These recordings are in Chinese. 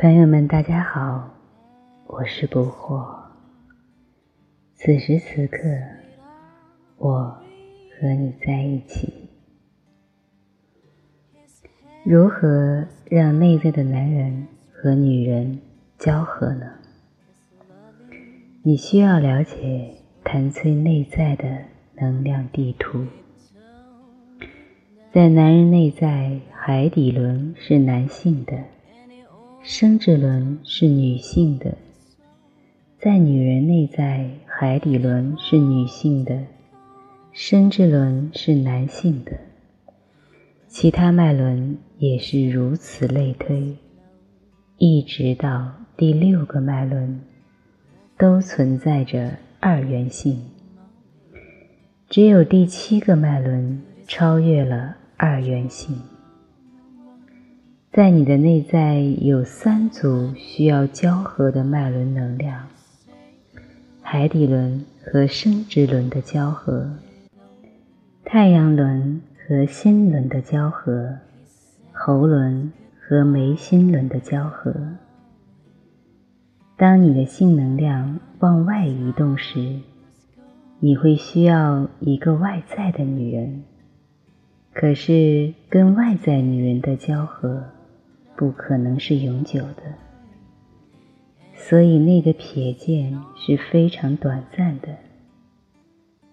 朋友们，大家好，我是不惑。此时此刻，我和你在一起。如何让内在的男人和女人交合呢？你需要了解谭崔内在的能量地图。在男人内在，海底轮是男性的。生殖轮是女性的，在女人内在，海底轮是女性的，生殖轮是男性的，其他脉轮也是如此类推，一直到第六个脉轮，都存在着二元性。只有第七个脉轮超越了二元性。在你的内在有三组需要交合的脉轮能量：海底轮和生殖轮的交合，太阳轮和心轮的交合，喉轮和眉心轮的交合。当你的性能量往外移动时，你会需要一个外在的女人。可是，跟外在女人的交合。不可能是永久的，所以那个瞥见是非常短暂的。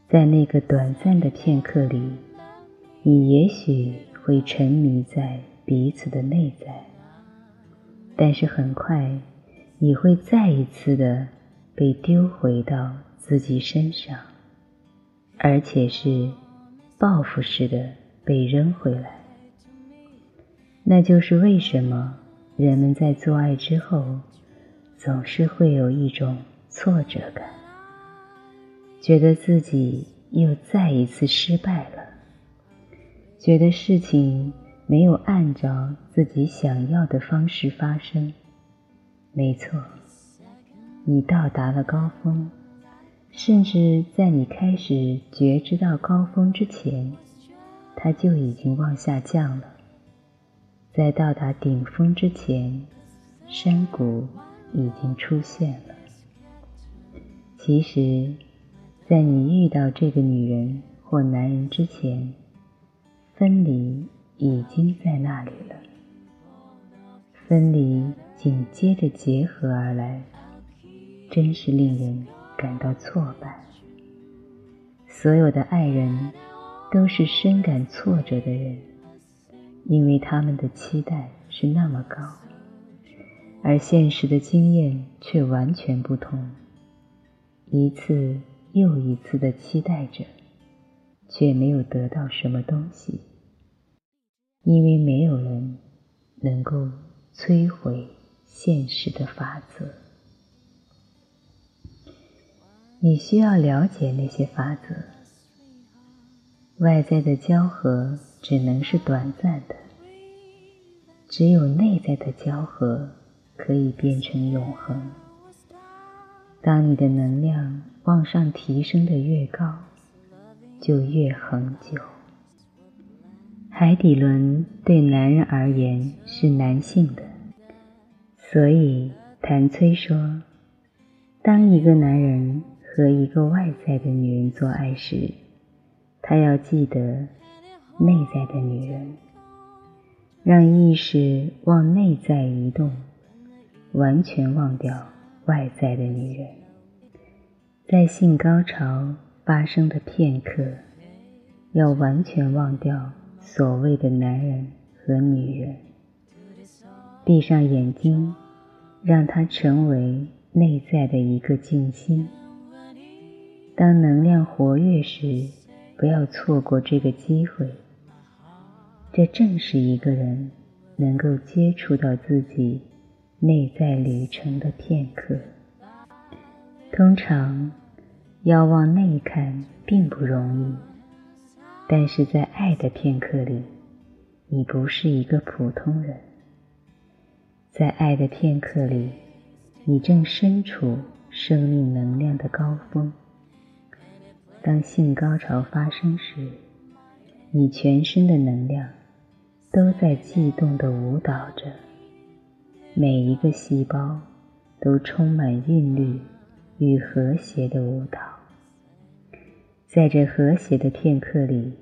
在那个短暂的片刻里，你也许会沉迷在彼此的内在，但是很快你会再一次的被丢回到自己身上，而且是报复式的被扔回来。那就是为什么人们在做爱之后，总是会有一种挫折感，觉得自己又再一次失败了，觉得事情没有按照自己想要的方式发生。没错，你到达了高峰，甚至在你开始觉知到高峰之前，它就已经往下降了。在到达顶峰之前，山谷已经出现了。其实，在你遇到这个女人或男人之前，分离已经在那里了。分离紧接着结合而来，真是令人感到挫败。所有的爱人都是深感挫折的人。因为他们的期待是那么高，而现实的经验却完全不同。一次又一次的期待着，却没有得到什么东西。因为没有人能够摧毁现实的法则。你需要了解那些法则。外在的交合只能是短暂的，只有内在的交合可以变成永恒。当你的能量往上提升的越高，就越恒久。海底轮对男人而言是男性的，所以谭崔说，当一个男人和一个外在的女人做爱时，他要记得内在的女人，让意识往内在移动，完全忘掉外在的女人。在性高潮发生的片刻，要完全忘掉所谓的男人和女人。闭上眼睛，让它成为内在的一个静心。当能量活跃时。不要错过这个机会，这正是一个人能够接触到自己内在旅程的片刻。通常要往内看并不容易，但是在爱的片刻里，你不是一个普通人。在爱的片刻里，你正身处生命能量的高峰。当性高潮发生时，你全身的能量都在悸动地舞蹈着，每一个细胞都充满韵律与和谐的舞蹈。在这和谐的片刻里，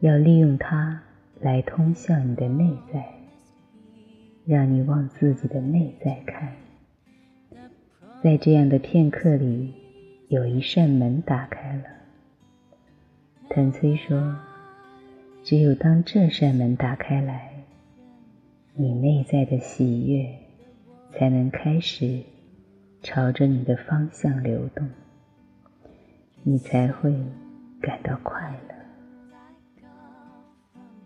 要利用它来通向你的内在，让你往自己的内在看。在这样的片刻里，有一扇门打开了。谭崔说：“只有当这扇门打开来，你内在的喜悦才能开始朝着你的方向流动，你才会感到快乐。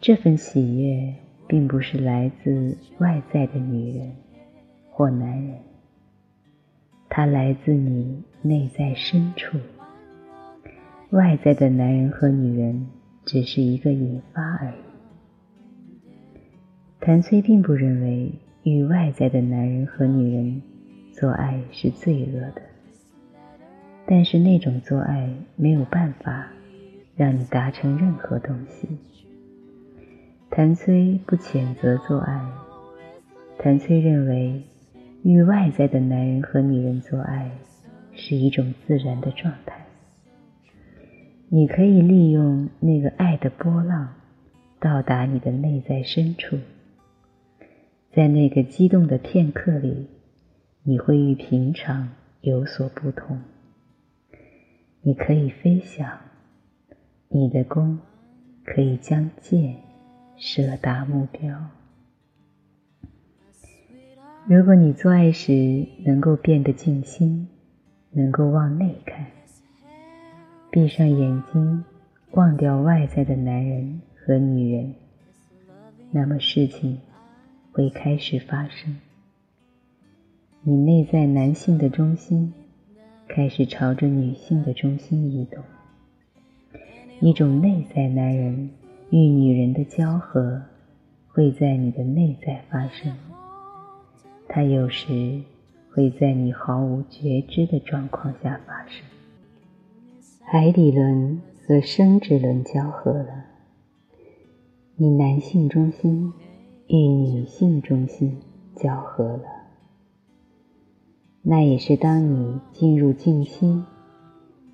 这份喜悦并不是来自外在的女人或男人，它来自你内在深处。”外在的男人和女人只是一个引发而已。谭崔并不认为与外在的男人和女人做爱是罪恶的，但是那种做爱没有办法让你达成任何东西。谭崔不谴责做爱，谭崔认为与外在的男人和女人做爱是一种自然的状态。你可以利用那个爱的波浪，到达你的内在深处。在那个激动的片刻里，你会与平常有所不同。你可以飞翔，你的弓可以将箭射达目标。如果你做爱时能够变得静心，能够往内看。闭上眼睛，忘掉外在的男人和女人，那么事情会开始发生。你内在男性的中心开始朝着女性的中心移动，一种内在男人与女人的交合会在你的内在发生，它有时会在你毫无觉知的状况下发生。海底轮和生殖轮交合了，你男性中心与女性中心交合了。那也是当你进入静心、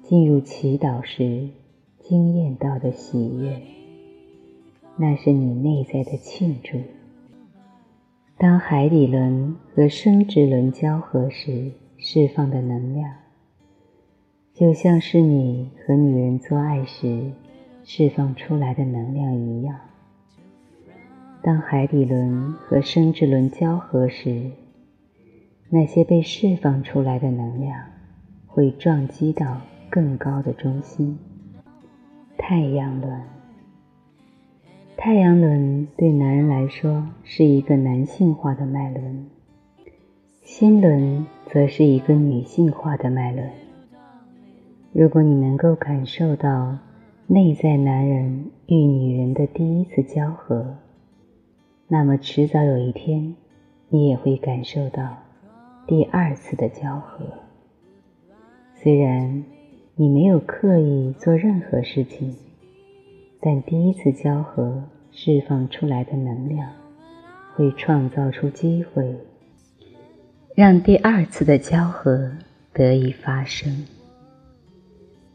进入祈祷时惊艳到的喜悦。那是你内在的庆祝。当海底轮和生殖轮交合时，释放的能量。就像是你和女人做爱时释放出来的能量一样。当海底轮和生殖轮交合时，那些被释放出来的能量会撞击到更高的中心——太阳轮。太阳轮对男人来说是一个男性化的脉轮，心轮则是一个女性化的脉轮。如果你能够感受到内在男人与女人的第一次交合，那么迟早有一天，你也会感受到第二次的交合。虽然你没有刻意做任何事情，但第一次交合释放出来的能量，会创造出机会，让第二次的交合得以发生。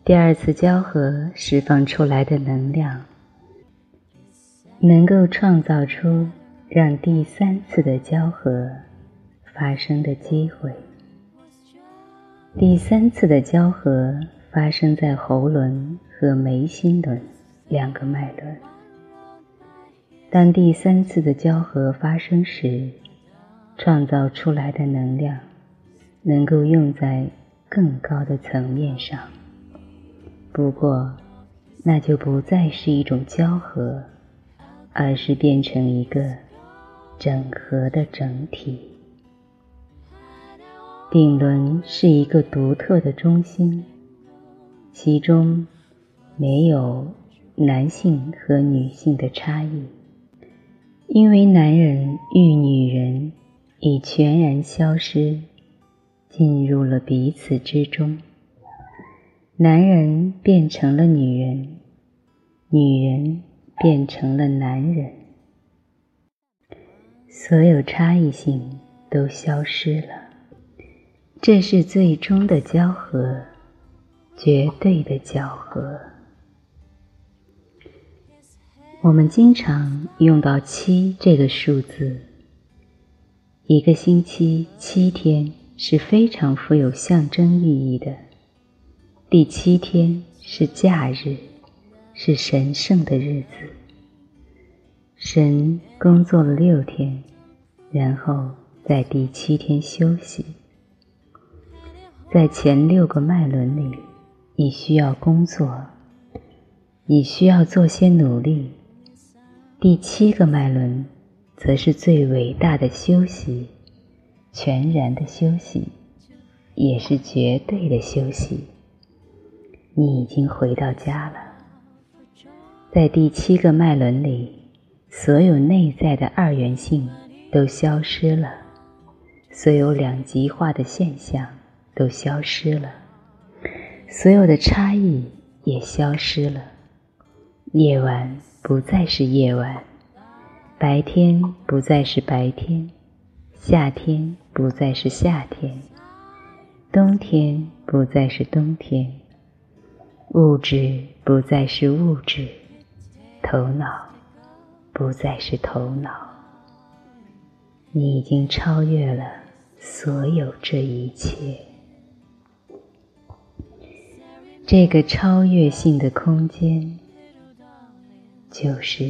第二次交合释放出来的能量，能够创造出让第三次的交合发生的机会。第三次的交合发生在喉轮和眉心轮两个脉轮。当第三次的交合发生时，创造出来的能量能够用在更高的层面上。不过，那就不再是一种交合，而是变成一个整合的整体。顶轮是一个独特的中心，其中没有男性和女性的差异，因为男人与女人已全然消失，进入了彼此之中。男人变成了女人，女人变成了男人。所有差异性都消失了。这是最终的交合，绝对的交合。我们经常用到七这个数字。一个星期七天是非常富有象征意义的。第七天是假日，是神圣的日子。神工作了六天，然后在第七天休息。在前六个脉轮里，你需要工作，你需要做些努力。第七个脉轮，则是最伟大的休息，全然的休息，也是绝对的休息。你已经回到家了。在第七个脉轮里，所有内在的二元性都消失了，所有两极化的现象都消失了，所有的差异也消失了。夜晚。不再是夜晚，白天不再是白天，夏天不再是夏天，冬天不再是冬天，物质不再是物质，头脑不再是头脑。你已经超越了所有这一切，这个超越性的空间。就是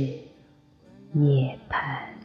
涅槃。